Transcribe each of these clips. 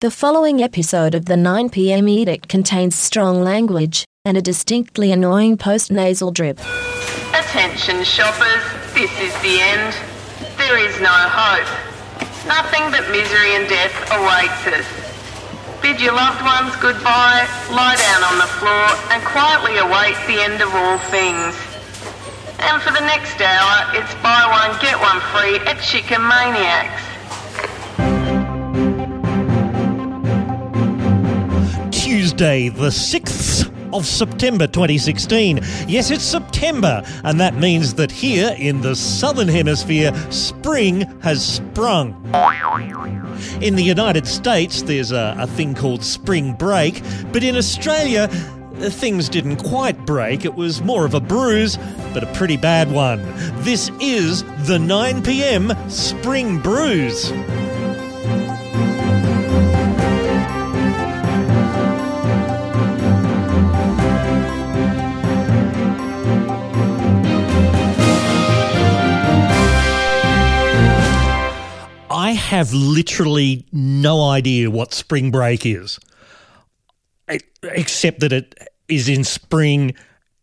The following episode of the 9pm edict contains strong language and a distinctly annoying post-nasal drip. Attention shoppers, this is the end. There is no hope. Nothing but misery and death awaits us. Bid your loved ones goodbye, lie down on the floor and quietly await the end of all things. And for the next hour, it's buy one, get one free at Chicken Maniacs. Tuesday, the 6th of September 2016. Yes, it's September, and that means that here in the southern hemisphere, spring has sprung. In the United States, there's a, a thing called spring break, but in Australia, uh, things didn't quite break. It was more of a bruise, but a pretty bad one. This is the 9 pm Spring Bruise. I have literally no idea what spring break is, except that it is in spring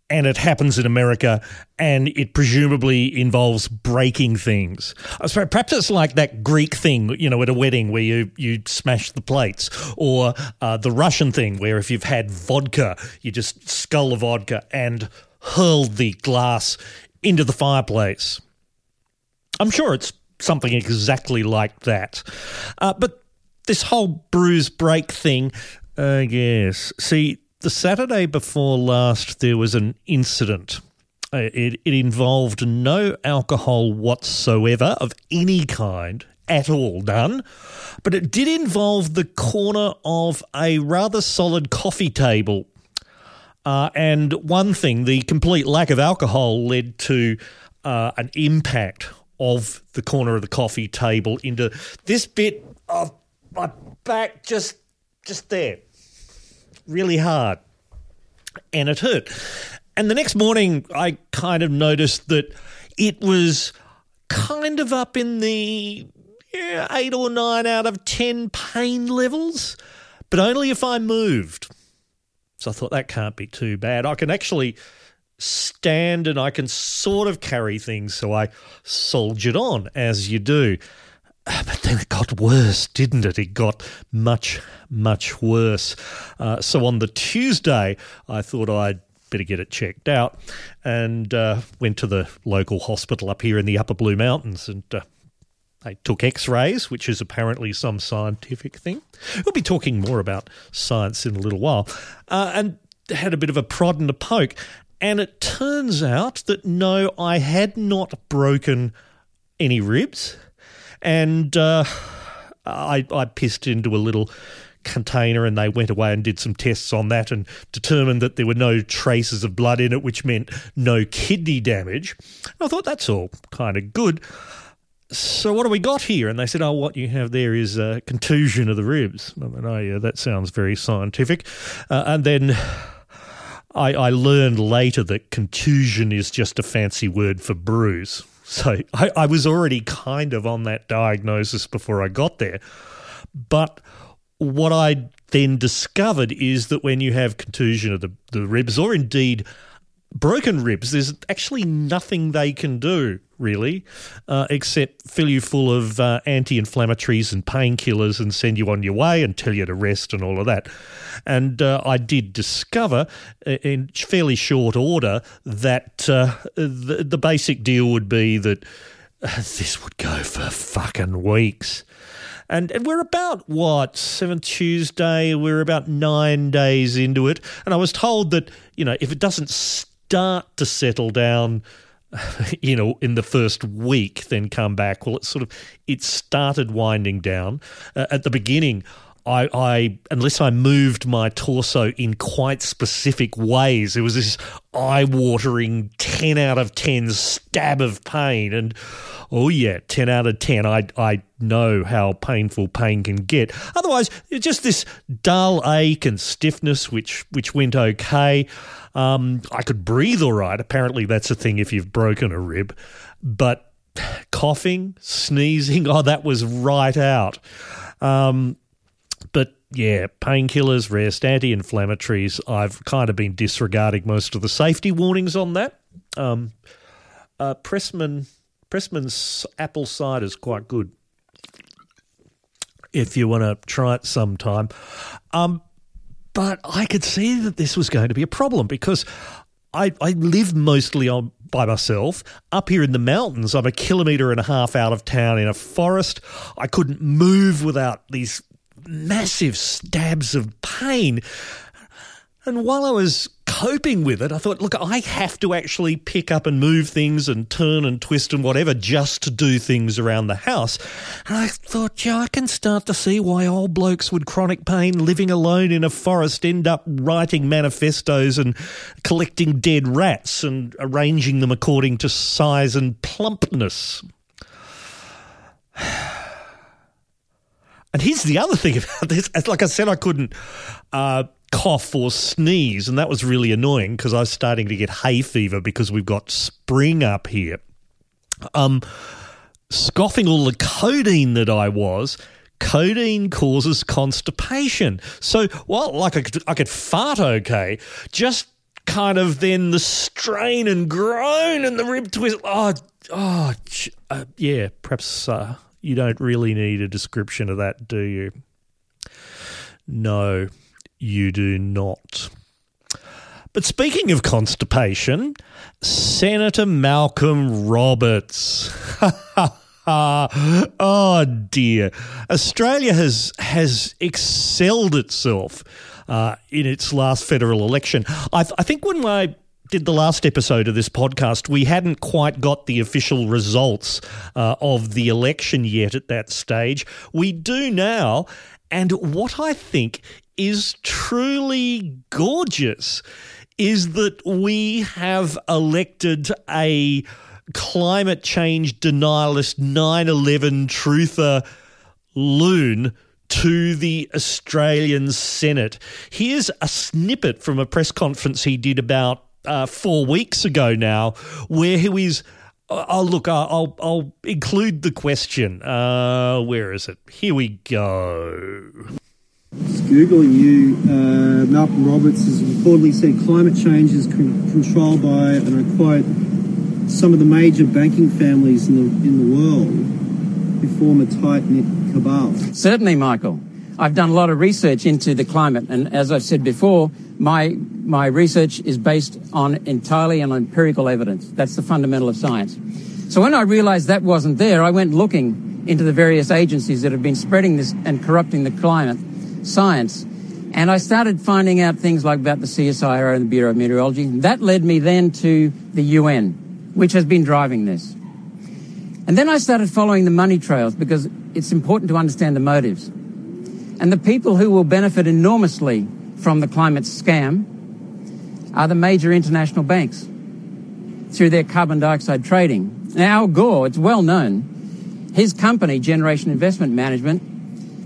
and it happens in America and it presumably involves breaking things. I perhaps it's like that Greek thing, you know, at a wedding where you, you smash the plates, or uh, the Russian thing where if you've had vodka, you just scull the vodka and hurl the glass into the fireplace. I'm sure it's something exactly like that. Uh, but this whole bruise break thing, uh, yes. See, the Saturday before last, there was an incident. Uh, It, it involved no alcohol whatsoever of any kind at all done, but it did involve the corner of a rather solid coffee table uh, and one thing, the complete lack of alcohol led to uh, an impact of the corner of the coffee table into this bit of my back, just just there, really hard, and it hurt. And the next morning, I kind of noticed that it was kind of up in the yeah, eight or nine out of ten pain levels, but only if I moved. So I thought that can't be too bad. I can actually stand and I can sort of carry things. So I soldiered on as you do. But then it got worse, didn't it? It got much, much worse. Uh, so on the Tuesday, I thought I'd better get it checked out and uh, went to the local hospital up here in the Upper Blue Mountains and uh, they took x rays, which is apparently some scientific thing. We'll be talking more about science in a little while. Uh, and had a bit of a prod and a poke. And it turns out that no, I had not broken any ribs. And uh, I, I pissed into a little container and they went away and did some tests on that and determined that there were no traces of blood in it, which meant no kidney damage. I thought that's all kind of good so what do we got here? And they said, oh, what you have there is a contusion of the ribs. I went, oh, yeah, that sounds very scientific. Uh, and then I, I learned later that contusion is just a fancy word for bruise. So I, I was already kind of on that diagnosis before I got there. But what I then discovered is that when you have contusion of the, the ribs, or indeed broken ribs, there's actually nothing they can do, really, uh, except fill you full of uh, anti inflammatories and painkillers and send you on your way and tell you to rest and all of that. And uh, I did discover uh, in fairly short order that uh, the, the basic deal would be that uh, this would go for fucking weeks. And, and we're about what seventh Tuesday. We're about nine days into it, and I was told that you know if it doesn't start to settle down, you know, in the first week, then come back. Well, it sort of it started winding down uh, at the beginning. I, I, unless I moved my torso in quite specific ways, it was this eye-watering ten out of ten stab of pain, and oh yeah, ten out of ten. I I know how painful pain can get. Otherwise, just this dull ache and stiffness, which which went okay. Um, I could breathe all right. Apparently, that's a thing if you've broken a rib, but coughing, sneezing, oh, that was right out. Um, yeah, painkillers, rest, anti inflammatories. I've kind of been disregarding most of the safety warnings on that. Um, uh, Pressman, Pressman's apple cider is quite good if you want to try it sometime. Um, but I could see that this was going to be a problem because I, I live mostly on by myself. Up here in the mountains, I'm a kilometre and a half out of town in a forest. I couldn't move without these massive stabs of pain. And while I was coping with it, I thought, look, I have to actually pick up and move things and turn and twist and whatever just to do things around the house. And I thought, yeah, I can start to see why old blokes with chronic pain living alone in a forest end up writing manifestos and collecting dead rats and arranging them according to size and plumpness. And here's the other thing about this. Like I said, I couldn't uh, cough or sneeze, and that was really annoying because I was starting to get hay fever because we've got spring up here. Um, scoffing all the codeine that I was, codeine causes constipation. So, well, like I could, I could fart okay, just kind of then the strain and groan and the rib twist. Oh, oh, uh, yeah, perhaps uh, you don't really need a description of that, do you? No, you do not. But speaking of constipation, Senator Malcolm Roberts. oh dear. Australia has has excelled itself uh, in its last federal election. I, I think when I did the last episode of this podcast, we hadn't quite got the official results uh, of the election yet at that stage. We do now. And what I think is truly gorgeous is that we have elected a climate change denialist 9 11 truther loon to the Australian Senate. Here's a snippet from a press conference he did about uh, four weeks ago now, where he was. Oh, look, I'll, I'll include the question. Uh, where is it? Here we go. Just Googling you, uh, Malcolm Roberts has reportedly said climate change is con- controlled by, and I quote, some of the major banking families in the, in the world who form a tight knit cabal. Certainly, Michael. I've done a lot of research into the climate, and as I've said before, my, my research is based on entirely on empirical evidence. That's the fundamental of science. So when I realized that wasn't there, I went looking into the various agencies that have been spreading this and corrupting the climate science. And I started finding out things like about the CSIRO and the Bureau of Meteorology. That led me then to the UN, which has been driving this. And then I started following the money trails because it's important to understand the motives. And the people who will benefit enormously from the climate scam are the major international banks through their carbon dioxide trading. Now, Al Gore, it's well known, his company, Generation Investment Management,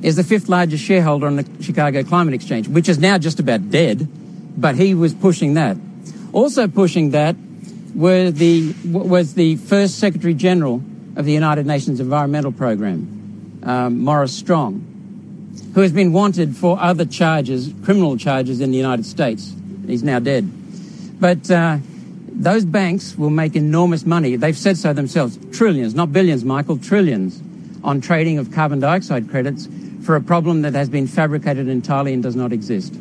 is the fifth largest shareholder on the Chicago Climate Exchange, which is now just about dead, but he was pushing that. Also pushing that were the, was the first Secretary General of the United Nations Environmental Program, um, Maurice Strong who has been wanted for other charges, criminal charges in the United States. He's now dead. But uh, those banks will make enormous money. They've said so themselves. Trillions, not billions, Michael, trillions on trading of carbon dioxide credits for a problem that has been fabricated entirely and does not exist.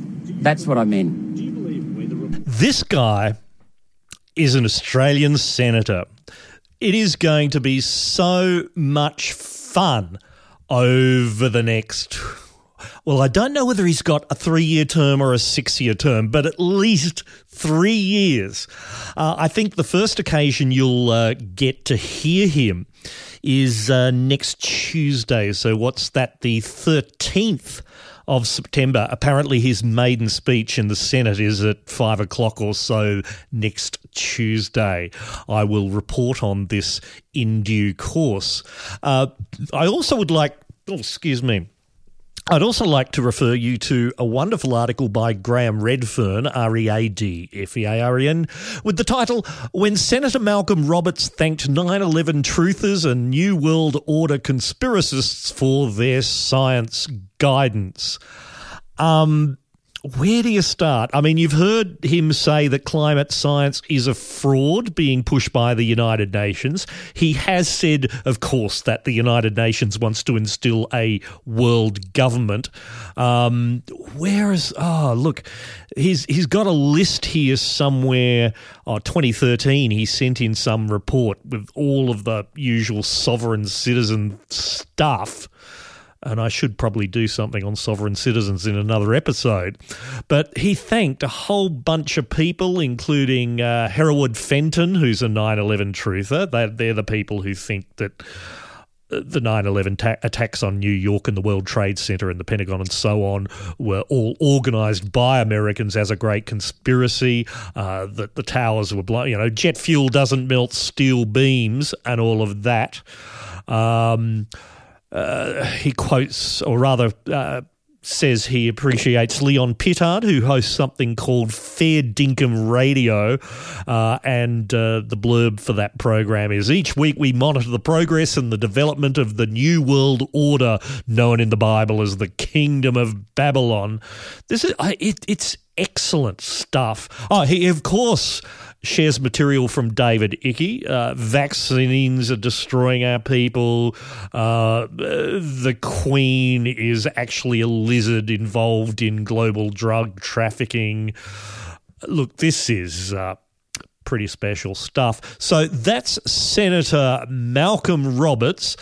That's what I mean. This guy is an Australian senator. It is going to be so much fun over the next well, I don't know whether he's got a three year term or a six year term, but at least three years. Uh, I think the first occasion you'll uh, get to hear him is uh, next Tuesday. So, what's that, the 13th? Of September. Apparently, his maiden speech in the Senate is at five o'clock or so next Tuesday. I will report on this in due course. Uh, I also would like, oh, excuse me, I'd also like to refer you to a wonderful article by Graham Readfearn, R E A D F E A R E N, with the title When Senator Malcolm Roberts Thanked 9 11 Truthers and New World Order Conspiracists for Their Science Guidance. Um, where do you start? I mean, you've heard him say that climate science is a fraud being pushed by the United Nations. He has said, of course, that the United Nations wants to instill a world government. Um, where is, oh, look, he's, he's got a list here somewhere. Oh, 2013, he sent in some report with all of the usual sovereign citizen stuff and I should probably do something on sovereign citizens in another episode. But he thanked a whole bunch of people, including uh, Hereward Fenton, who's a 9 11 truther. They're, they're the people who think that uh, the 9 11 ta- attacks on New York and the World Trade Center and the Pentagon and so on were all organized by Americans as a great conspiracy, uh, that the towers were blown, you know, jet fuel doesn't melt steel beams and all of that. Um, uh, he quotes, or rather, uh, says he appreciates Leon Pittard, who hosts something called Fair Dinkum Radio. Uh, and uh, the blurb for that program is each week we monitor the progress and the development of the New World Order, known in the Bible as the Kingdom of Babylon. This is, it, it's excellent stuff. Oh, he, of course shares material from David Icke. Uh, vaccines are destroying our people. Uh, the Queen is actually a lizard involved in global drug trafficking. Look, this is. Uh, pretty special stuff. So that's Senator Malcolm Roberts.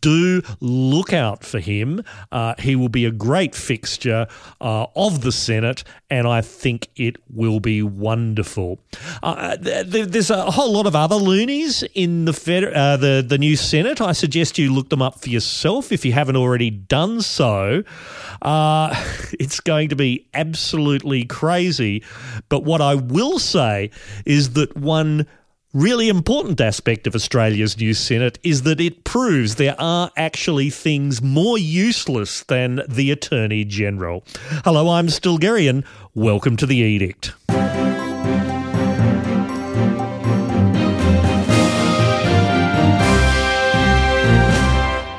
Do look out for him. Uh, he will be a great fixture uh, of the Senate, and I think it will be wonderful. Uh, th- there's a whole lot of other loonies in the, feder- uh, the the new Senate. I suggest you look them up for yourself if you haven't already done so. Uh, it's going to be absolutely crazy. But what I will say is that one really important aspect of Australia's new Senate is that it proves there are actually things more useless than the Attorney General. Hello, I'm Stilgherrian. Welcome to the Edict.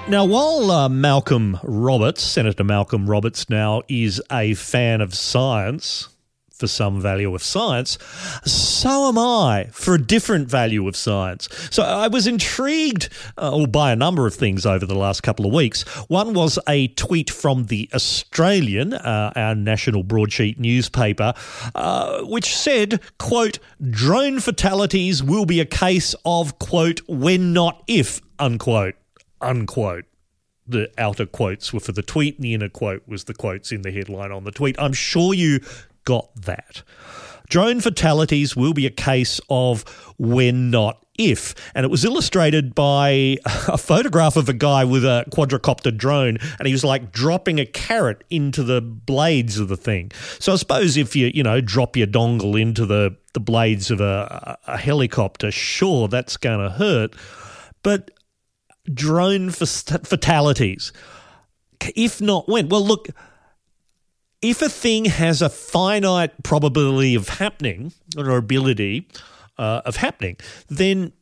Now, while uh, Malcolm Roberts, Senator Malcolm Roberts, now is a fan of science, for some value of science, so am I for a different value of science. So I was intrigued uh, by a number of things over the last couple of weeks. One was a tweet from The Australian, uh, our national broadsheet newspaper, uh, which said, quote, drone fatalities will be a case of, quote, when not if, unquote unquote. The outer quotes were for the tweet, and the inner quote was the quotes in the headline on the tweet. I'm sure you got that. Drone fatalities will be a case of when not if. And it was illustrated by a photograph of a guy with a quadricopter drone, and he was like dropping a carrot into the blades of the thing. So I suppose if you, you know, drop your dongle into the, the blades of a, a helicopter, sure, that's going to hurt. But drone fatalities. If not when? Well, look, if a thing has a finite probability of happening or ability uh, of happening, then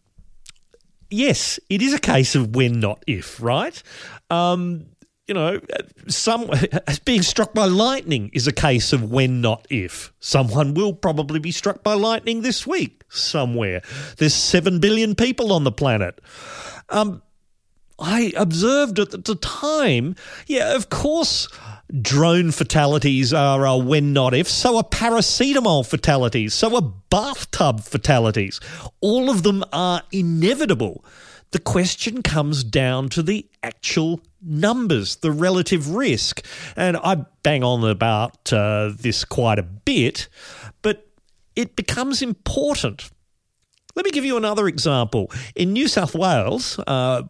yes, it is a case of when, not if, right? Um, you know, some being struck by lightning is a case of when, not if. Someone will probably be struck by lightning this week somewhere. There's seven billion people on the planet. Um, I observed at the time, yeah, of course, drone fatalities are a when not if, so are paracetamol fatalities, so are bathtub fatalities. All of them are inevitable. The question comes down to the actual numbers, the relative risk. And I bang on about uh, this quite a bit, but it becomes important. Let me give you another example. In New South Wales, uh,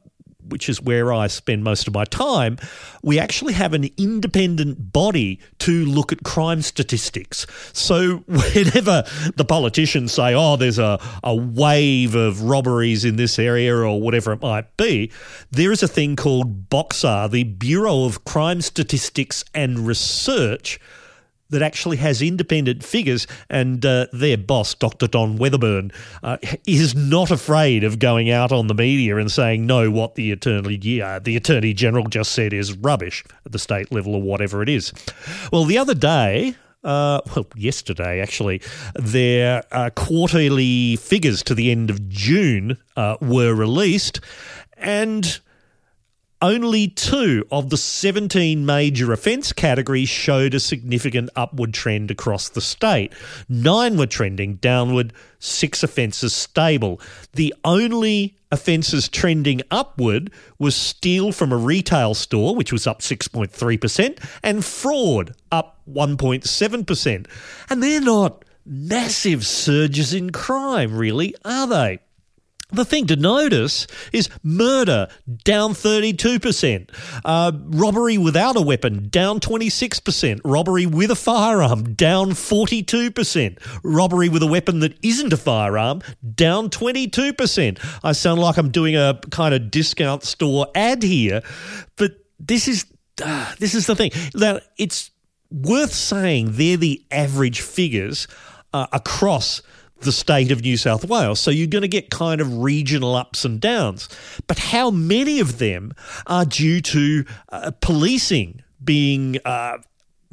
which is where I spend most of my time, we actually have an independent body to look at crime statistics. So whenever the politicians say, oh, there's a, a wave of robberies in this area or whatever it might be, there is a thing called BOCSAR, the Bureau of Crime Statistics and Research that actually has independent figures, and uh, their boss, Dr. Don Weatherburn, uh, is not afraid of going out on the media and saying, no, what the attorney, yeah, the attorney general just said is rubbish at the state level or whatever it is. Well, the other day, uh, well, yesterday actually, their uh, quarterly figures to the end of June uh, were released, and only two of the 17 major offence categories showed a significant upward trend across the state. Nine were trending downward, six offences stable. The only offences trending upward was steal from a retail store, which was up 6.3%, and fraud, up 1.7%. And they're not massive surges in crime, really, are they? The thing to notice is murder down 32%, uh, robbery without a weapon down 26%, robbery with a firearm down 42%, robbery with a weapon that isn't a firearm down 22%. I sound like I'm doing a kind of discount store ad here, but this is uh, this is the thing. Now it's worth saying they're the average figures uh, across the state of New South Wales. So you're going to get kind of regional ups and downs. But how many of them are due to uh, policing being. Uh,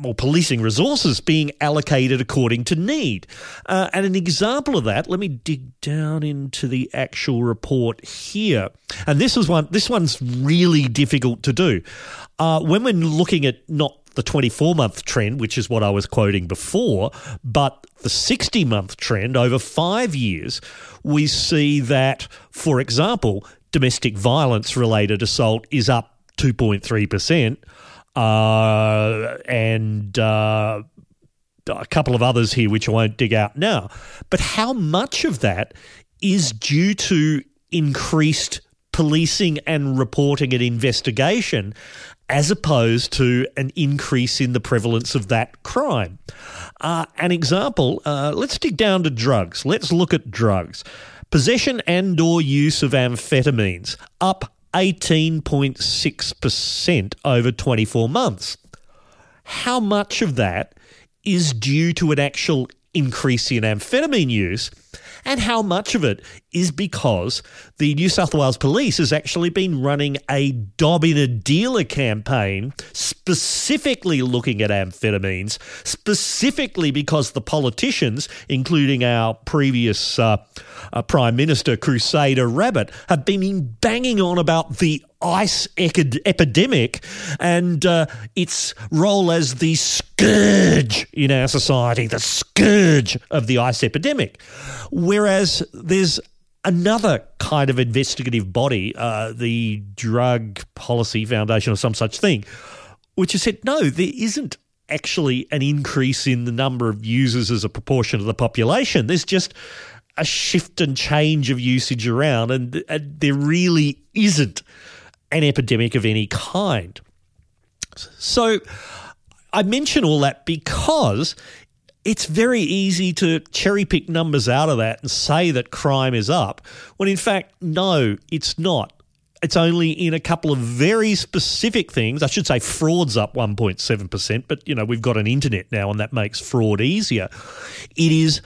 or policing resources being allocated according to need. Uh, and an example of that, let me dig down into the actual report here. And this is one. This one's really difficult to do. Uh, when we're looking at not the 24 month trend, which is what I was quoting before, but the 60 month trend over five years, we see that, for example, domestic violence related assault is up 2.3%, uh, and uh, a couple of others here, which I won't dig out now. But how much of that is due to increased policing and reporting and investigation as opposed to an increase in the prevalence of that crime. Uh, an example, uh, let's dig down to drugs. Let's look at drugs. Possession and or use of amphetamines up 18.6% over 24 months. How much of that is due to an actual increase in amphetamine use and how much of it is because the New South Wales Police has actually been running a dob in a dealer campaign specifically looking at amphetamines, specifically because the politicians, including our previous uh, uh, Prime Minister Crusader Rabbit, have been banging on about the ice epidemic and uh, its role as the scourge in our society, the scourge of the ice epidemic. Whereas there's another kind of investigative body, uh, the Drug Policy Foundation or some such thing, which has said, no, there isn't actually an increase in the number of users as a proportion of the population. There's just a shift and change of usage around, and, and there really isn't an epidemic of any kind. So I mention all that because it's very easy to cherry pick numbers out of that and say that crime is up, when in fact, no, it's not. It's only in a couple of very specific things. I should say fraud's up 1.7%, but you know, we've got an internet now and that makes fraud easier. It is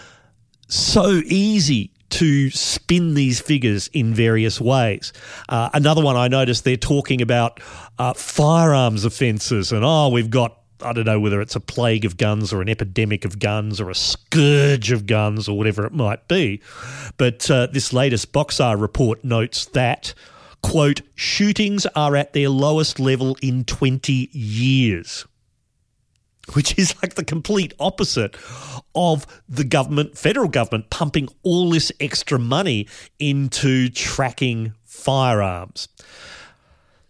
so easy to spin these figures in various ways. Uh, another one I noticed they're talking about uh, firearms offences and oh, we've got I don't know whether it's a plague of guns or an epidemic of guns or a scourge of guns or whatever it might be. But uh, this latest BOCSAR report notes that, quote, shootings are at their lowest level in 20 years which is like the complete opposite of the government, federal government, pumping all this extra money into tracking firearms.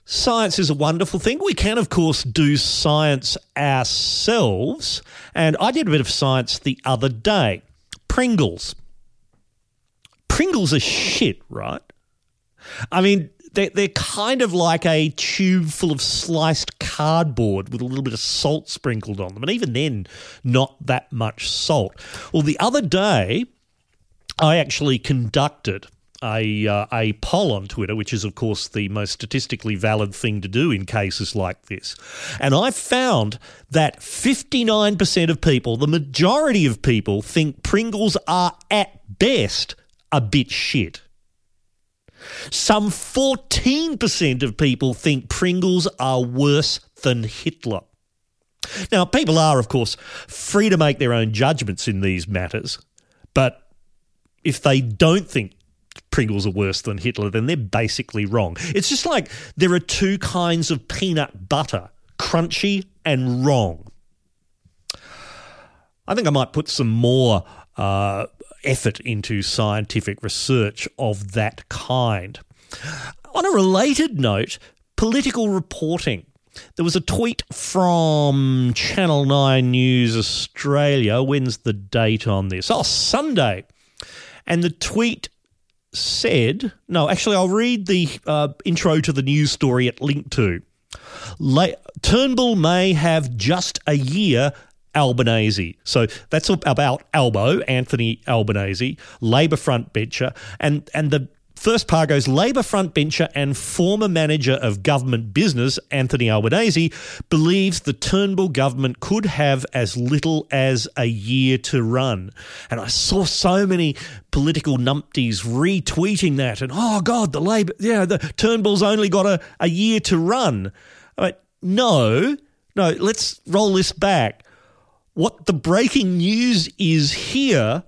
Science is a wonderful thing. We can, of course, do science ourselves. And I did a bit of science the other day. Pringles. Pringles are shit, right? I mean, they're, they're kind of like a tube full of sliced cardboard with a little bit of salt sprinkled on them. And even then, not that much salt. Well, the other day, I actually conducted a, uh, a poll on Twitter, which is, of course, the most statistically valid thing to do in cases like this. And I found that 59% of people, the majority of people, think Pringles are at best a bit shit. Some 14% of people think Pringles are worse than Hitler. Now, people are, of course, free to make their own judgments in these matters, but if they don't think Pringles are worse than Hitler, then they're basically wrong. It's just like there are two kinds of peanut butter crunchy and wrong. I think I might put some more uh, effort into scientific research of that kind. On a related note, political reporting. There was a tweet from Channel 9 News Australia. When's the date on this? Oh, Sunday. And the tweet said, no, actually, I'll read the uh, intro to the news story at link to. Turnbull may have just a year Albanese. So that's about Albo, Anthony Albanese, Labor front bencher, and and the First part goes Labor frontbencher and former manager of government business, Anthony Albanese, believes the Turnbull government could have as little as a year to run. And I saw so many political numpties retweeting that and, oh God, the Labor, yeah, the Turnbull's only got a, a year to run. But no, no, let's roll this back. What the breaking news is here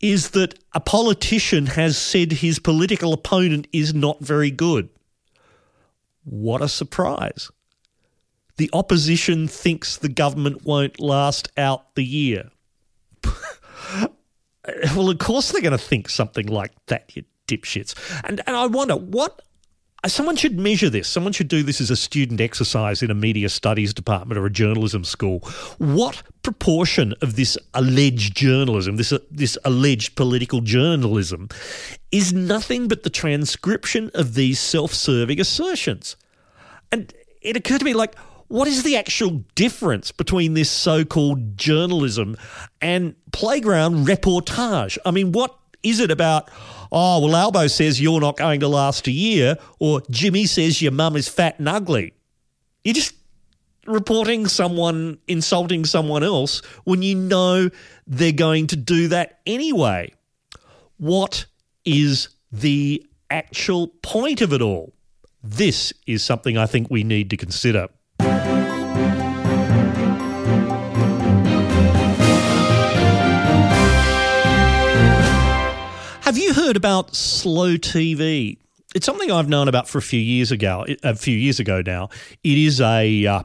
is that a politician has said his political opponent is not very good. What a surprise. The opposition thinks the government won't last out the year. well, of course they're going to think something like that, you dipshits. And, and I wonder, what Uh, someone should measure this. Someone should do this as a student exercise in a media studies department or a journalism school. What proportion of this alleged journalism, this uh, this alleged political journalism, is nothing but the transcription of these self-serving assertions? And it occurred to me like what is the actual difference between this so-called journalism and playground reportage? I mean, what is it about oh, well, Albo says you're not going to last a year, or Jimmy says your mum is fat and ugly. You're just reporting someone insulting someone else when you know they're going to do that anyway. What is the actual point of it all? This is something I think we need to consider. Have you heard about slow TV? It's something I've known about for a few years ago. A few years ago now, it is a uh,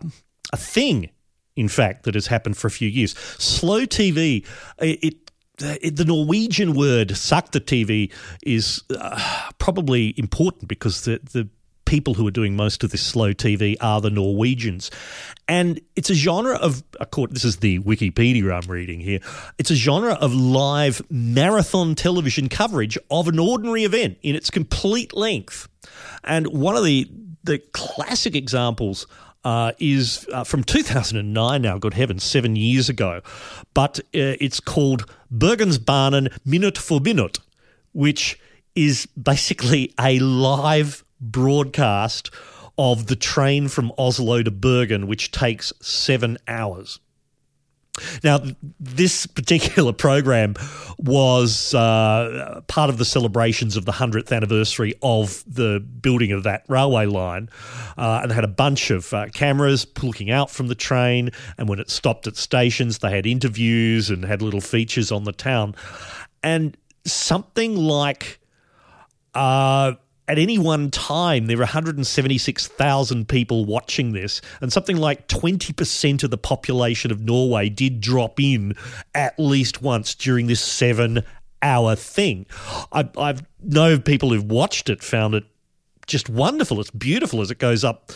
a thing. In fact, that has happened for a few years. Slow TV. It, the Norwegian word "sakte TV" is uh, probably important because the, the people who are doing most of this slow TV are the Norwegians. And it's a genre of, this is the Wikipedia I'm reading here, it's a genre of live marathon television coverage of an ordinary event in its complete length. And one of the, the classic examples uh, is uh, from 2009 now, good heavens, seven years ago. But uh, it's called Bergensbanen Minute for Minute, which is basically a live broadcast of the train from Oslo to Bergen, which takes seven hours. Now, this particular program was uh, part of the celebrations of the 100th anniversary of the building of that railway line. Uh, and they had a bunch of uh, cameras looking out from the train. And when it stopped at stations, they had interviews and had little features on the town. And something like uh, at any one time, there are 176,000 people watching this, and something like 20% of the population of Norway did drop in at least once during this seven hour thing. I, I know people who've watched it found it just wonderful. It's beautiful as it goes up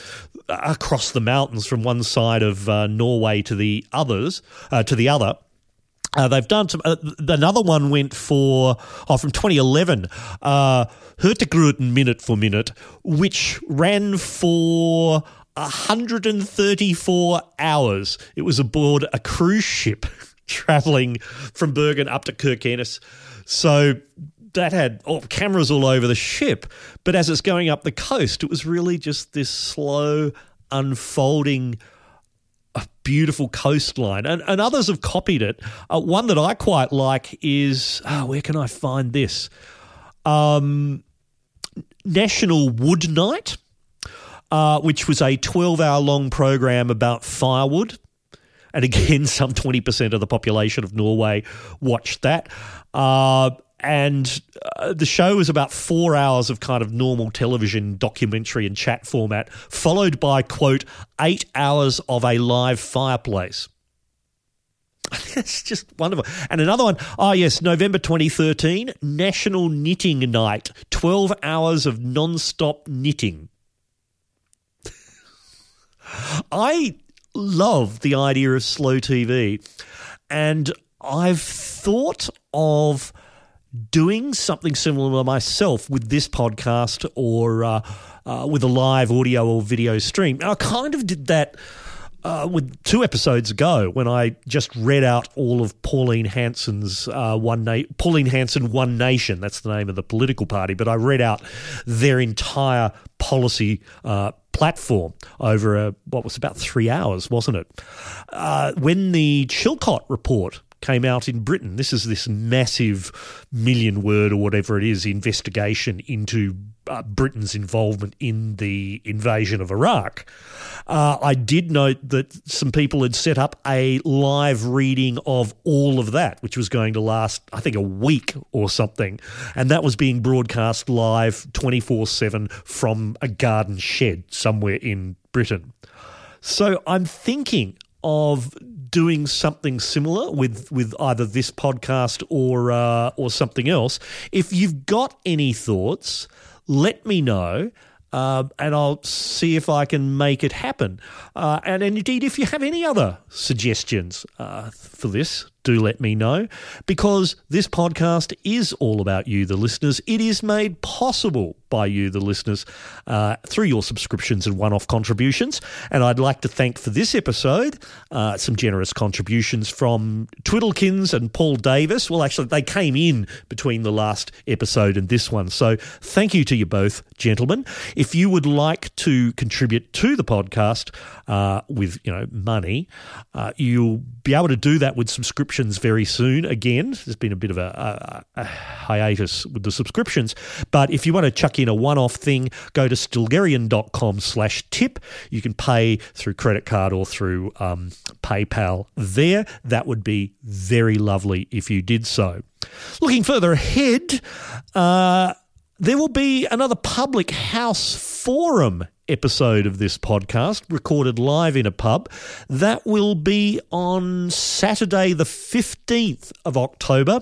across the mountains from one side of uh, Norway to the others, uh, to the other. Uh, they've done some. Uh, another one went for oh, from 2011, uh, Hurtigruten minute for minute, which ran for 134 hours. It was aboard a cruise ship traveling from Bergen up to Kirkenes. So that had oh, cameras all over the ship. But as it's going up the coast, it was really just this slow unfolding a beautiful coastline, and, and others have copied it. Uh, one that I quite like is oh, where can I find this? Um, National Wood Night, uh, which was a 12 hour long program about firewood. And again, some 20% of the population of Norway watched that. Uh, and uh, the show was about four hours of kind of normal television documentary and chat format, followed by, quote, eight hours of a live fireplace. It's just wonderful. And another one, oh yes, November 2013, National Knitting Night, 12 hours of non-stop knitting. I love the idea of slow TV, and I've thought of doing something similar myself with this podcast or uh, uh, with a live audio or video stream. I kind of did that. Uh, with two episodes ago, when I just read out all of Pauline Hanson's uh, one na- Pauline Hanson One Nation, that's the name of the political party, but I read out their entire policy uh, platform over a, what was about three hours, wasn't it? Uh, when the Chilcot report came out in Britain. This is this massive million word or whatever it is investigation into uh, Britain's involvement in the invasion of Iraq. Uh, I did note that some people had set up a live reading of all of that, which was going to last, I think, a week or something. And that was being broadcast live 24 7 from a garden shed somewhere in Britain. So I'm thinking of doing something similar with with either this podcast or uh, or something else. If you've got any thoughts, let me know. Uh, and I'll see if I can make it happen. Uh, and, indeed, if you have any other suggestions uh, for this, do let me know because this podcast is all about you, the listeners. It is made possible by you, the listeners, uh, through your subscriptions and one off contributions. And I'd like to thank for this episode uh, some generous contributions from Twiddlekins and Paul Davis. Well, actually, they came in between the last episode and this one. So thank you to you both, gentlemen. If you would like to contribute to the podcast uh, with you know money, uh, you'll be able to do that with subscriptions very soon. Again, there's been a bit of a, a, a hiatus with the subscriptions. But if you want to chuck in a one-off thing, go to stilgherrian.com slash tip. You can pay through credit card or through um, PayPal there. That would be very lovely if you did so. Looking further ahead, uh, there will be another public house forum episode of this podcast recorded live in a pub. That will be on Saturday, the 15th of October,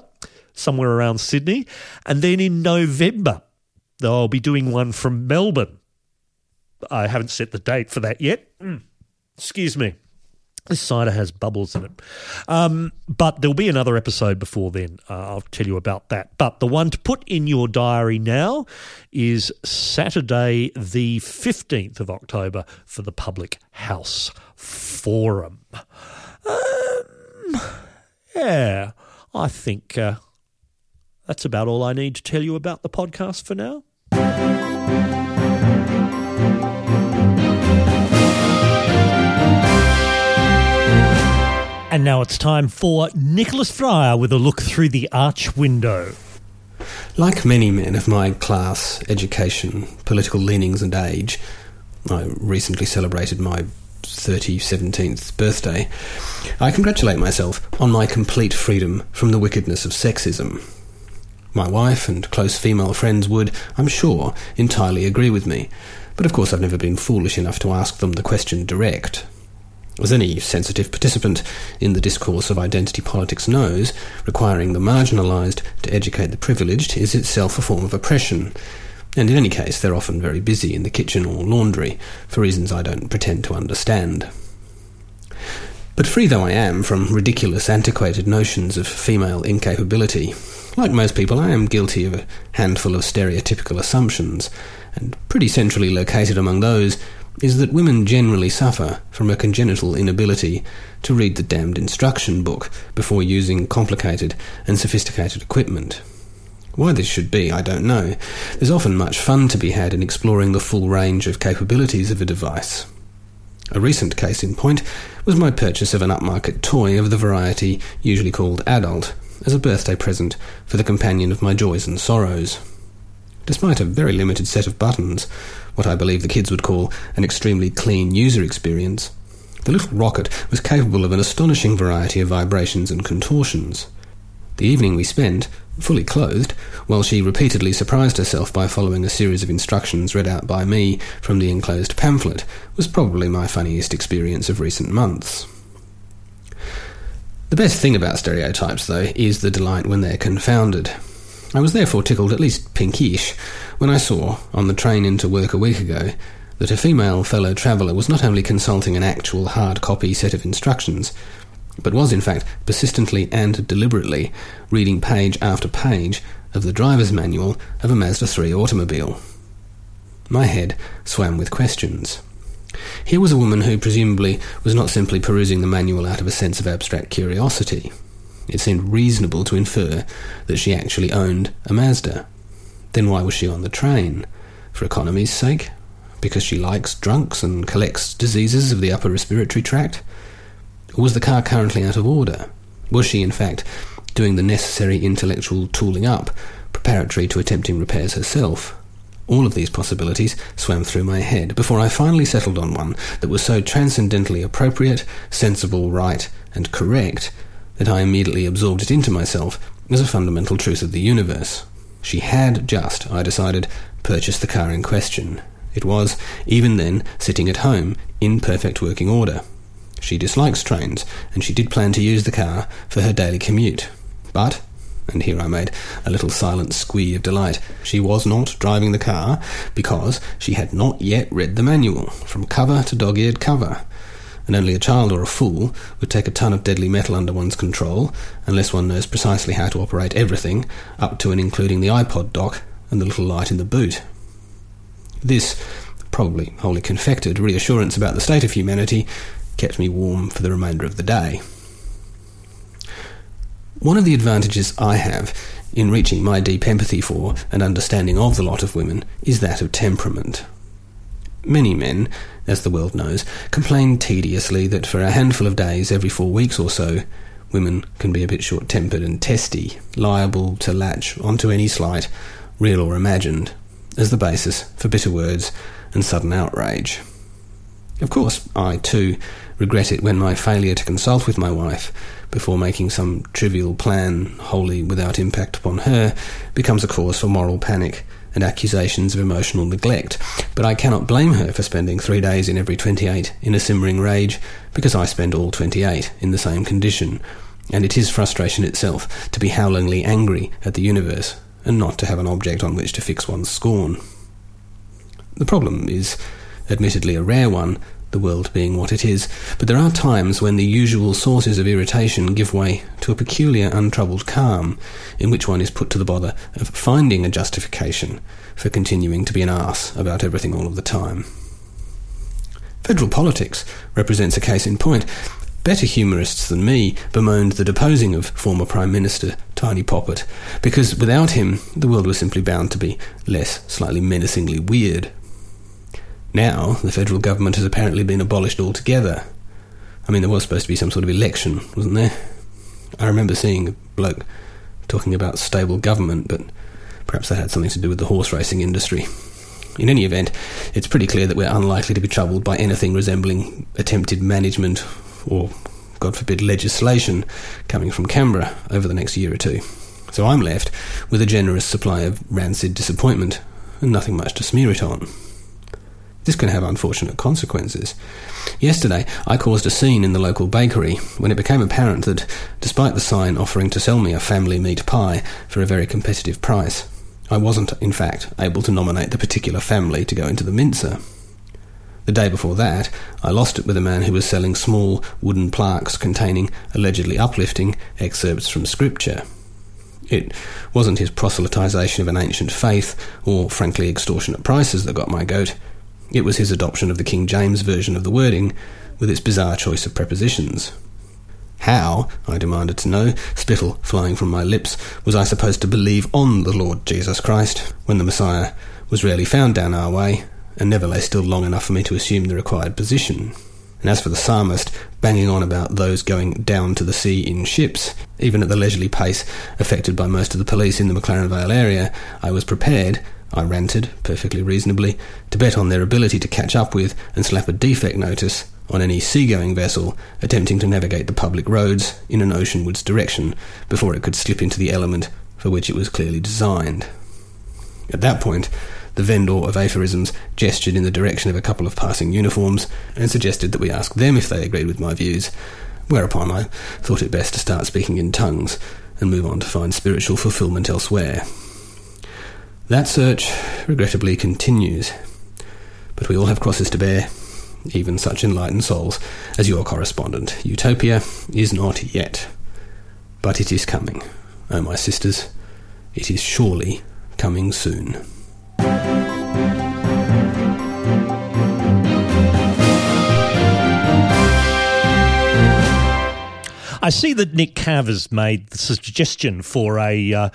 somewhere around Sydney. And then in November, I'll be doing one from Melbourne. I haven't set the date for that yet. Mm. Excuse me. This cider has bubbles in it. Um, but there'll be another episode before then. Uh, I'll tell you about that. But the one to put in your diary now is Saturday, the 15th of October, for the Public House Forum. Um, yeah, I think uh, that's about all I need to tell you about the podcast for now. And now it's time for Nicholas Fryer with a look through the arch window. Like many men of my class, education, political leanings, and age, I recently celebrated my 3017th birthday. I congratulate myself on my complete freedom from the wickedness of sexism. My wife and close female friends would, I'm sure, entirely agree with me, but of course I've never been foolish enough to ask them the question direct. As any sensitive participant in the discourse of identity politics knows, requiring the marginalised to educate the privileged is itself a form of oppression. And in any case, they're often very busy in the kitchen or laundry, for reasons I don't pretend to understand. But free though I am from ridiculous, antiquated notions of female incapability, like most people, I am guilty of a handful of stereotypical assumptions, and pretty centrally located among those is that women generally suffer from a congenital inability to read the damned instruction book before using complicated and sophisticated equipment. Why this should be, I don't know. There's often much fun to be had in exploring the full range of capabilities of a device. A recent case in point was my purchase of an upmarket toy of the variety usually called adult as a birthday present for the companion of my joys and sorrows. Despite a very limited set of buttons, what I believe the kids would call an extremely clean user experience, the little rocket was capable of an astonishing variety of vibrations and contortions. The evening we spent, fully clothed, while she repeatedly surprised herself by following a series of instructions read out by me from the enclosed pamphlet, was probably my funniest experience of recent months. The best thing about stereotypes, though, is the delight when they're confounded. I was therefore tickled at least pinkish when I saw, on the train into work a week ago, that a female fellow traveller was not only consulting an actual hard copy set of instructions, but was in fact persistently and deliberately reading page after page of the driver's manual of a Mazda 3 automobile. My head swam with questions. Here was a woman who presumably was not simply perusing the manual out of a sense of abstract curiosity. It seemed reasonable to infer that she actually owned a Mazda. Then why was she on the train? For economy's sake? Because she likes drunks and collects diseases of the upper respiratory tract? Was the car currently out of order? Was she, in fact, doing the necessary intellectual tooling up, preparatory to attempting repairs herself? All of these possibilities swam through my head before I finally settled on one that was so transcendently appropriate, sensible, right, and correct that I immediately absorbed it into myself as a fundamental truth of the universe. She had just, I decided, purchased the car in question. It was, even then, sitting at home, in perfect working order. She dislikes trains, and she did plan to use the car for her daily commute. But, and here I made a little silent squee of delight, she was not driving the car because she had not yet read the manual, from cover to dog eared cover. And only a child or a fool would take a ton of deadly metal under one's control unless one knows precisely how to operate everything, up to and including the iPod dock and the little light in the boot. This, probably wholly confected, reassurance about the state of humanity kept me warm for the remainder of the day. One of the advantages I have in reaching my deep empathy for and understanding of the lot of women is that of temperament. Many men, as the world knows, complain tediously that for a handful of days every four weeks or so, women can be a bit short tempered and testy, liable to latch onto any slight, real or imagined, as the basis for bitter words and sudden outrage. Of course, I too regret it when my failure to consult with my wife before making some trivial plan wholly without impact upon her becomes a cause for moral panic and accusations of emotional neglect. But I cannot blame her for spending three days in every 28 in a simmering rage, because I spend all 28 in the same condition. And it is frustration itself to be howlingly angry at the universe and not to have an object on which to fix one's scorn. The problem is admittedly a rare one, the world being what it is, but there are times when the usual sources of irritation give way to a peculiar untroubled calm, in which one is put to the bother of finding a justification for continuing to be an ass about everything all of the time. Federal politics represents a case in point. Better humourists than me bemoaned the deposing of former Prime Minister Tiny Poppet, because without him the world was simply bound to be less slightly menacingly weird. Now, the federal government has apparently been abolished altogether. I mean, there was supposed to be some sort of election, wasn't there? I remember seeing a bloke talking about stable government, but perhaps that had something to do with the horse racing industry. In any event, it's pretty clear that we're unlikely to be troubled by anything resembling attempted management or, God forbid, legislation coming from Canberra over the next year or two. So I'm left with a generous supply of rancid disappointment and nothing much to smear it on. This can have unfortunate consequences. Yesterday, I caused a scene in the local bakery when it became apparent that, despite the sign offering to sell me a family meat pie for a very competitive price, I wasn't, in fact, able to nominate the particular family to go into the mincer. The day before that, I lost it with a man who was selling small wooden plaques containing allegedly uplifting excerpts from Scripture. It wasn't his proselytization of an ancient faith or frankly extortionate prices that got my goat. It was his adoption of the King James version of the wording, with its bizarre choice of prepositions. How, I demanded to know, spittle flying from my lips, was I supposed to believe on the Lord Jesus Christ when the Messiah was rarely found down our way and never lay still long enough for me to assume the required position? And as for the psalmist banging on about those going down to the sea in ships, even at the leisurely pace affected by most of the police in the McLaren Vale area, I was prepared, I ranted, perfectly reasonably, to bet on their ability to catch up with and slap a defect notice on any seagoing vessel attempting to navigate the public roads in an oceanwards direction before it could slip into the element for which it was clearly designed. At that point, the vendor of aphorisms gestured in the direction of a couple of passing uniforms and suggested that we ask them if they agreed with my views, whereupon I thought it best to start speaking in tongues and move on to find spiritual fulfillment elsewhere. That search, regrettably, continues. But we all have crosses to bear, even such enlightened souls as your correspondent. Utopia is not yet. But it is coming. Oh, my sisters, it is surely coming soon. I see that Nick Cav has made the suggestion for a uh,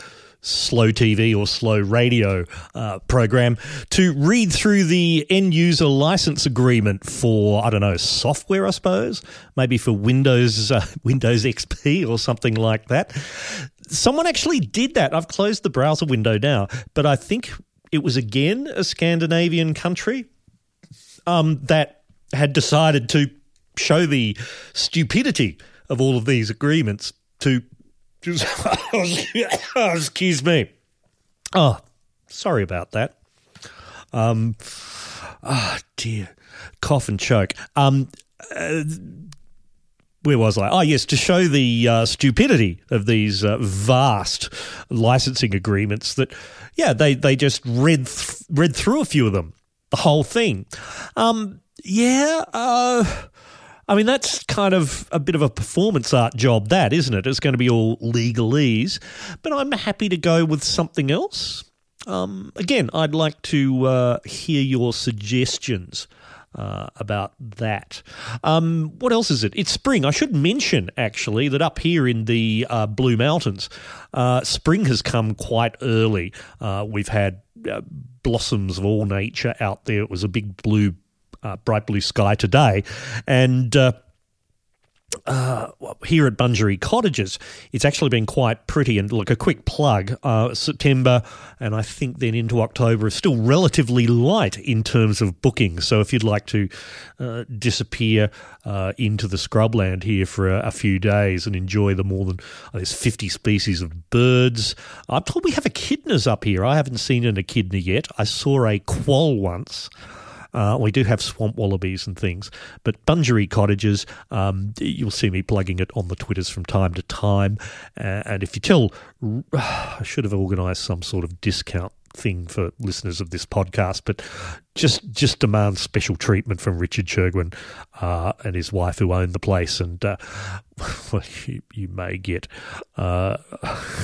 slow TV or slow radio uh, program to read through the end user license agreement for I don't know software, I suppose, maybe for Windows uh, Windows XP or something like that. Someone actually did that. I've closed the browser window now, but I think it was again a Scandinavian country um, that had decided to show the stupidity of all of these agreements to oh, excuse me. Oh, sorry about that. Um, oh dear, cough and choke. Um, uh, where was I? Oh, yes, to show the uh, stupidity of these uh, vast licensing agreements. That, yeah, they they just read th- read through a few of them, the whole thing. Um, yeah. Uh, I mean, that's kind of a bit of a performance art job, that, isn't it? It's going to be all legalese. But I'm happy to go with something else. Um, again, I'd like to uh, hear your suggestions. Uh, about that. Um, what else is it? It's spring. I should mention, actually, that up here in the uh, Blue Mountains, uh, spring has come quite early. Uh, we've had uh, blossoms of all nature out there. It was a big blue uh, bright blue sky today. And uh, uh, here at Bungaree Cottages, it's actually been quite pretty. And look, a quick plug uh, September and I think then into October is still relatively light in terms of bookings. So if you'd like to uh, disappear uh, into the scrubland here for a, a, few days and enjoy the more than there's 50 species of birds, I'm told we have echidnas up here. I haven't seen an echidna yet. I saw a quoll once. Uh, we do have swamp wallabies and things, but Bungaree cottages, um, you'll see me plugging it on the Twitters from time to time. Uh, and if you tell, I should have organised some sort of discount thing for listeners of this podcast, but just just demands special treatment from Richard Chirgwin uh, and his wife who own the place, and uh, well, you, you, may get uh,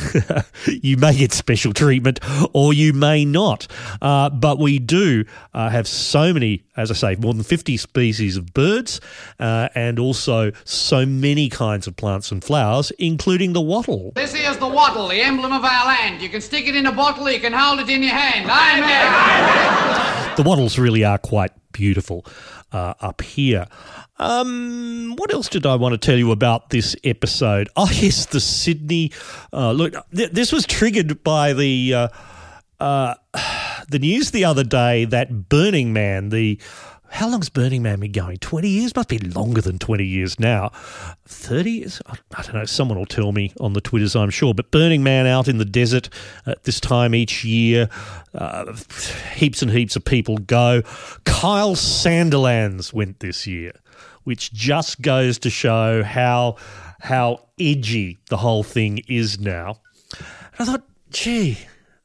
you may get special treatment, or you may not. Uh, but we do uh, have so many, as I say, more than fifty species of birds, uh, and also so many kinds of plants and flowers, including the wattle. This is the wattle, the emblem of our land. You can stick it in a bottle, you can hold it in your hand. Amen. the wattles really are quite beautiful uh, up here. Um, what else did I want to tell you about this episode? Oh, yes, the Sydney. Uh, look, th- this was triggered by the uh, uh, the news the other day that Burning Man, the how long's Burning Man been going? 20 years? Must be longer than 20 years now. 30 years? I don't know. Someone will tell me on the Twitters, I'm sure. But Burning Man out in the desert at this time each year. Uh, heaps and heaps of people go. Kyle Sandilands went this year, which just goes to show how, how edgy the whole thing is now. And I thought, gee,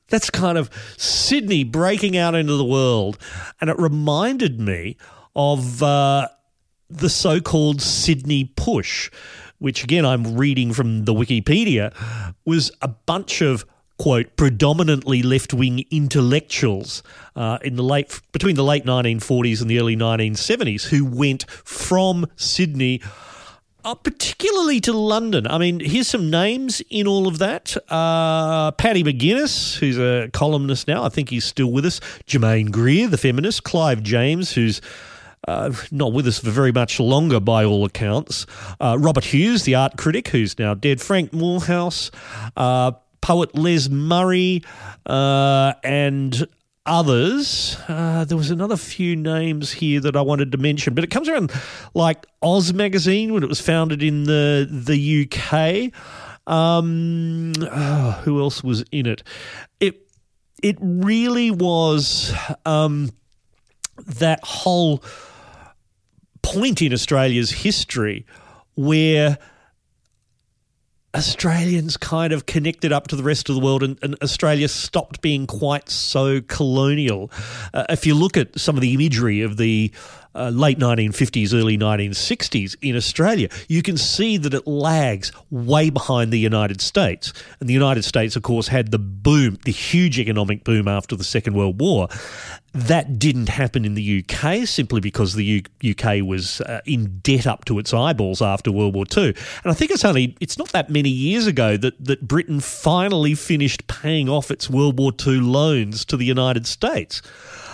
that's kind of Sydney breaking out into the world. And it reminded me of uh, the so called Sydney Push, which again I'm reading from the Wikipedia, was a bunch of quote predominantly left-wing intellectuals uh, in the late between the late 1940s and the early 1970s who went from Sydney Uh, particularly to London. I mean, here's some names in all of that. Uh, Paddy McGuinness, who's a columnist now, I think he's still with us. Germaine Greer, the feminist. Clive James, who's uh, not with us for very much longer by all accounts. Uh, Robert Hughes, the art critic, who's now dead. Frank Moorhouse, uh, poet Les Murray, uh, and others. Uh, there was another few names here that I wanted to mention, but it comes around like Oz magazine when it was founded in the the UK. Um, oh, who else was in it? It it really was um, that whole point in Australia's history where Australians kind of connected up to the rest of the world, and, and Australia stopped being quite so colonial. Uh, if you look at some of the imagery of the uh, late 1950s, early 1960s in Australia, you can see that it lags way behind the United States. And the United States, of course, had the boom, the huge economic boom after the Second World War. That didn't happen in the UK simply because the U- UK was uh, in debt up to its eyeballs after World War II. And I think it's only it's not that many years ago that, that Britain finally finished paying off its World War II loans to the United States.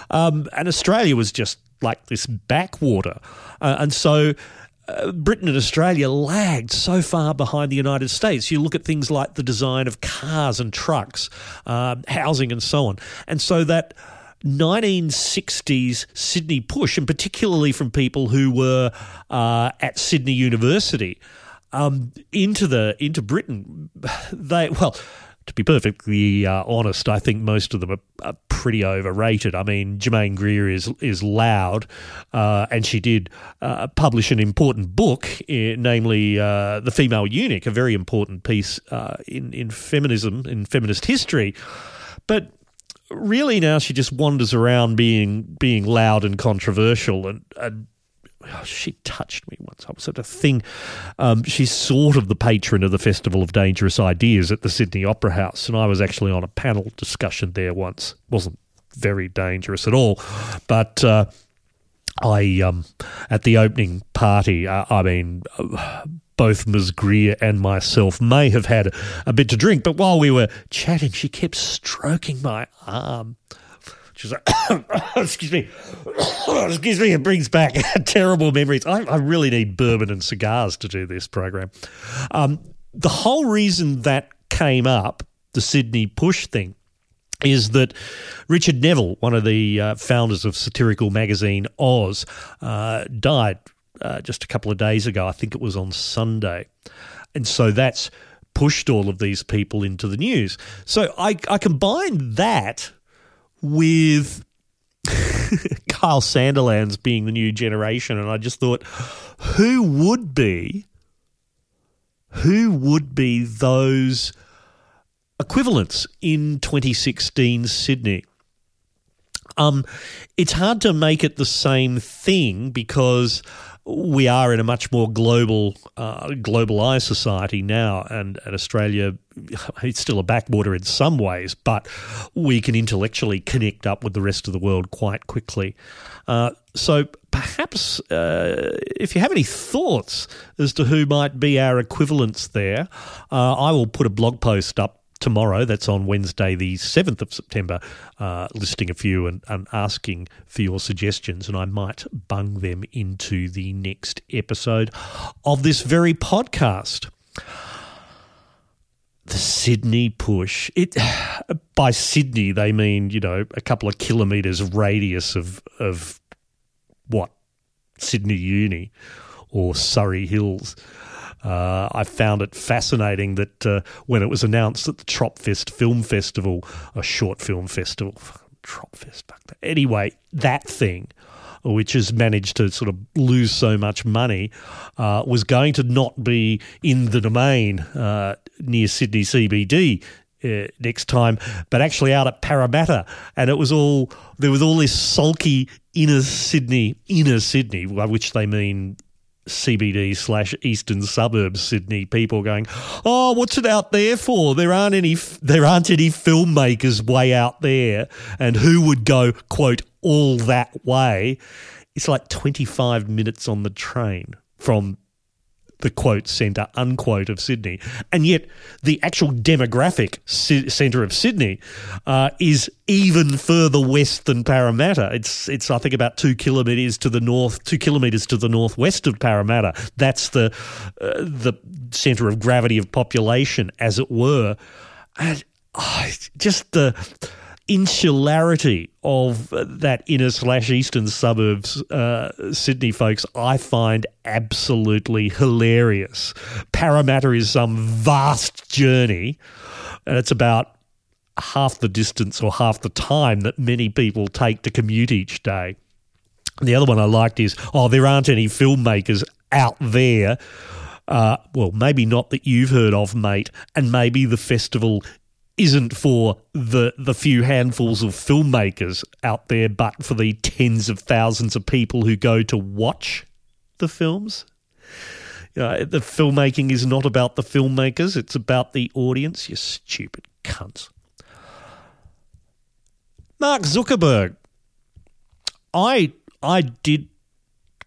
Um, and Australia was just like this backwater. Uh, and so uh, Britain and Australia lagged so far behind the United States. You look at things like the design of cars and trucks, uh, housing, and so on. And so that 1960s Sydney push, and particularly from people who were uh, at Sydney University, um, into the into Britain, they well to be perfectly uh, honest, I think most of them are, are, pretty overrated. I mean, Germaine Greer is is loud, uh, and she did uh, publish an important book, eh, namely uh, "The Female Eunuch," a very important piece uh, in in feminism in feminist history. But really, now she just wanders around being being loud and controversial and, and she touched me once. I was at a thing. Um, she's sort of the patron of the Festival of Dangerous Ideas at the Sydney Opera House, and I was actually on a panel discussion there once. It wasn't very dangerous at all, but. Uh, I um, at the opening party. Uh, I mean, both Ms. Greer and myself may have had a, a, bit to drink, but while we were chatting, she kept stroking my arm. She's like, excuse me, excuse me, it brings back terrible memories. I, I, really need bourbon and cigars to do this program. Um, the whole reason that came up, the Sydney push thing, is that Richard Neville, one of the uh, founders of satirical magazine Oz, uh, died uh, just a couple of days ago. I think it was on Sunday. And so that's pushed all of these people into the news. So I, I combined that with Kyle Sandilands being the new generation, and I just thought, who would be, who would be those equivalents in 2016 Sydney? Um, it's hard to make it the same thing because we are in a much more global, uh, globalized society now, and, and Australia, it's still a backwater in some ways, but we can intellectually connect up with the rest of the world quite quickly. Uh, so perhaps uh, if you have any thoughts as to who might be our equivalents there, uh, I will put a blog post up tomorrow. That's on Wednesday, the 7th of September, uh, listing a few and, and, asking for your suggestions. And I might bung them into the next episode of this very podcast. The Sydney push. It by Sydney they mean you know a couple of kilometres radius of of what Sydney Uni or Surry Hills. Uh, I found it fascinating that uh, when it was announced that the Tropfest Film Festival, a short film festival, Tropfest, anyway, that thing, which has managed to sort of lose so much money, uh, was going to not be in the domain uh, near Sydney CBD uh, next time, but actually out at Parramatta, and it was all there was all this sulky inner Sydney, inner Sydney, by which they mean CBD slash eastern suburbs Sydney people going, oh, what's it out there for? There aren't any there aren't any filmmakers way out there, and who would go quote all that way? It's like twenty five minutes on the train from the quote centre unquote of Sydney, and yet the actual demographic centre of Sydney uh, is even further west than Parramatta. It's it's I think about two kilometres to the north, two kilometres to the northwest of Parramatta. That's the uh, the centre of gravity of population, as it were, and oh, just the insularity of that inner slash eastern suburbs uh, Sydney folks I find absolutely hilarious. Parramatta is some vast journey and it's about half the distance or half the time that many people take to commute each day. The other one I liked is oh there aren't any filmmakers out there uh, well, maybe not that you've heard of, mate, and maybe the festival isn't for the the few handfuls of filmmakers out there, but for the tens of thousands of people who go to watch the films. You know, the filmmaking is not about the filmmakers; it's about the audience. You stupid cunts. Mark Zuckerberg. I I did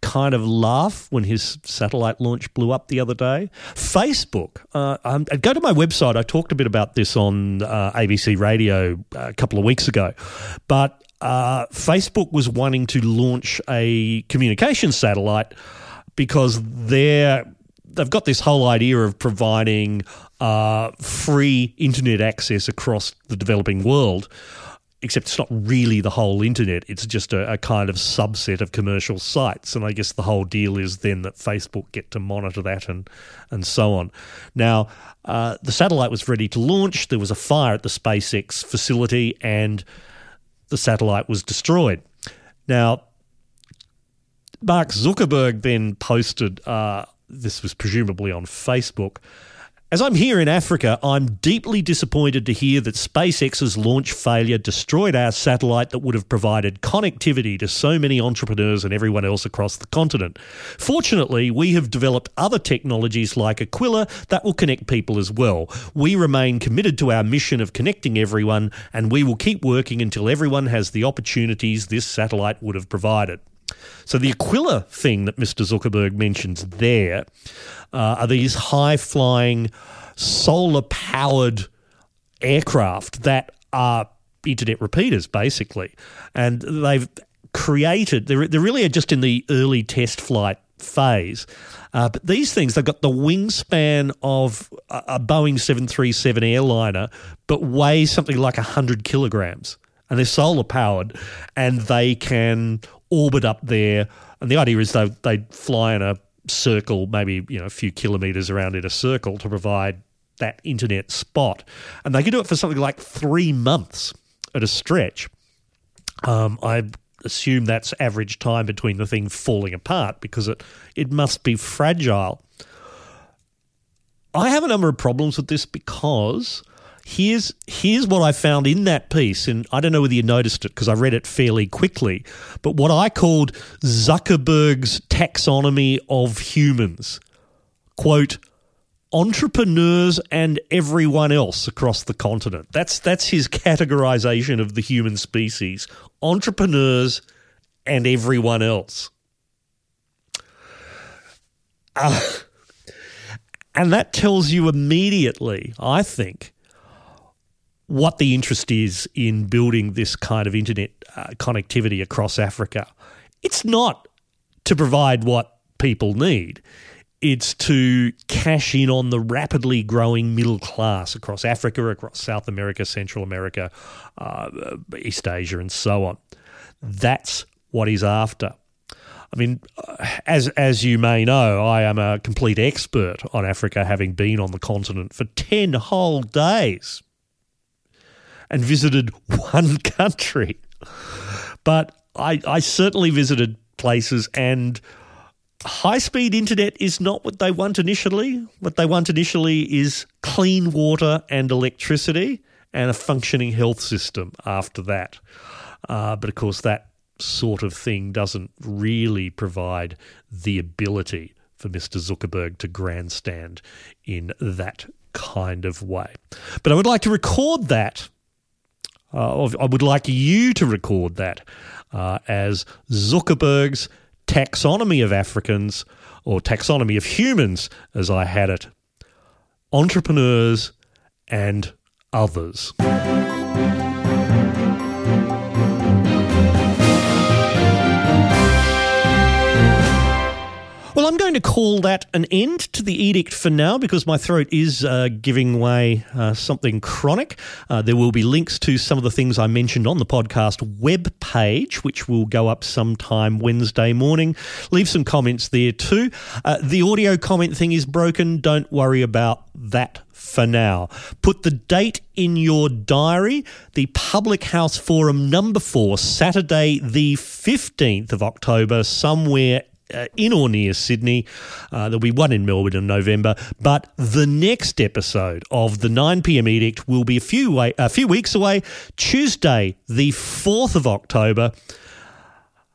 kind of laugh when his satellite launch blew up the other day. Facebook, uh, um, go to my website. I talked a bit about this on uh, ABC Radio uh, a couple of weeks ago, but uh, Facebook was wanting to launch a communication satellite because they're they've got this whole idea of providing uh, free internet access across the developing world except it's not really the whole internet. It's just a, a, kind of subset of commercial sites. And I guess the whole deal is then that Facebook get to monitor that and, and so on. Now, uh, the satellite was ready to launch. There was a fire at the SpaceX facility and the satellite was destroyed. Now, Mark Zuckerberg then posted, uh, this was presumably on Facebook, as I'm here in Africa, I'm deeply disappointed to hear that SpaceX's launch failure destroyed our satellite that would have provided connectivity to so many entrepreneurs and everyone else across the continent. Fortunately, we have developed other technologies like Aquila that will connect people as well. We remain committed to our mission of connecting everyone, and we will keep working until everyone has the opportunities this satellite would have provided. So, the Aquila thing that Mr. Zuckerberg mentions there uh, are these high flying, solar powered aircraft that are internet repeaters, basically. And they've created, they're, they're really just in the early test flight phase. Uh, but these things, they've got the wingspan of a, a Boeing 737 airliner, but weigh something like 100 kilograms. And they're solar powered, and they can orbit up there. And the idea is they they fly in a circle, maybe you know a few kilometers around in a circle to provide that internet spot, and they can do it for something like three months at a stretch. Um, I assume that's average time between the thing falling apart because it it must be fragile. I have a number of problems with this because here's here's what I found in that piece, and I don't know whether you noticed it because I read it fairly quickly. But what I called Zuckerberg's taxonomy of humans, quote, entrepreneurs and everyone else across the continent. That's that's his categorization of the human species: entrepreneurs and everyone else. Uh, and that tells you immediately, I think, what the interest is in building this kind of internet uh, connectivity across Africa. It's not to provide what people need. It's to cash in on the rapidly growing middle class across Africa, across South America, Central America, uh, East Asia, and so on. That's what he's after. I mean, uh, as as you may know, I am a complete expert on Africa, having been on the continent for ten whole days and visited one country. But I, I certainly visited places and high speed internet is not what they want initially. What they want initially is clean water and electricity and a functioning health system after that. Uh, but of course, that sort of thing doesn't really provide the ability for Mr. Zuckerberg to grandstand in that kind of way. But I would like to record that uh, I would like you to record that uh, as Zuckerberg's taxonomy of Africans or taxonomy of humans, as I had it entrepreneurs and others. To call that an end to the edict for now because my throat is uh, giving way uh, something chronic. Uh, there will be links to some of the things I mentioned on the podcast web page, which will go up sometime Wednesday morning. Leave some comments there too. Uh, the audio comment thing is broken. Don't worry about that for now. Put the date in your diary. The Public House Forum number four, Saturday, the 15th of October, somewhere uh, in or near Sydney. Uh, there'll be one in Melbourne in November, but the next episode of the 9 p.m. edict will be a few way, a few weeks away, Tuesday, the 4th of October.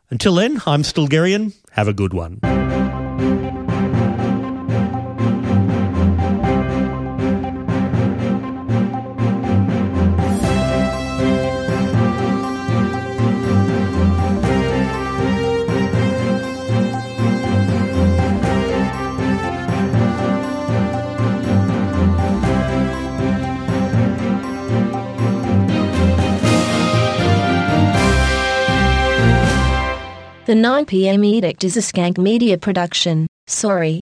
Until then, I'm Stilgherrian. Have a good one. The 9pm edict is a skank media production. Sorry.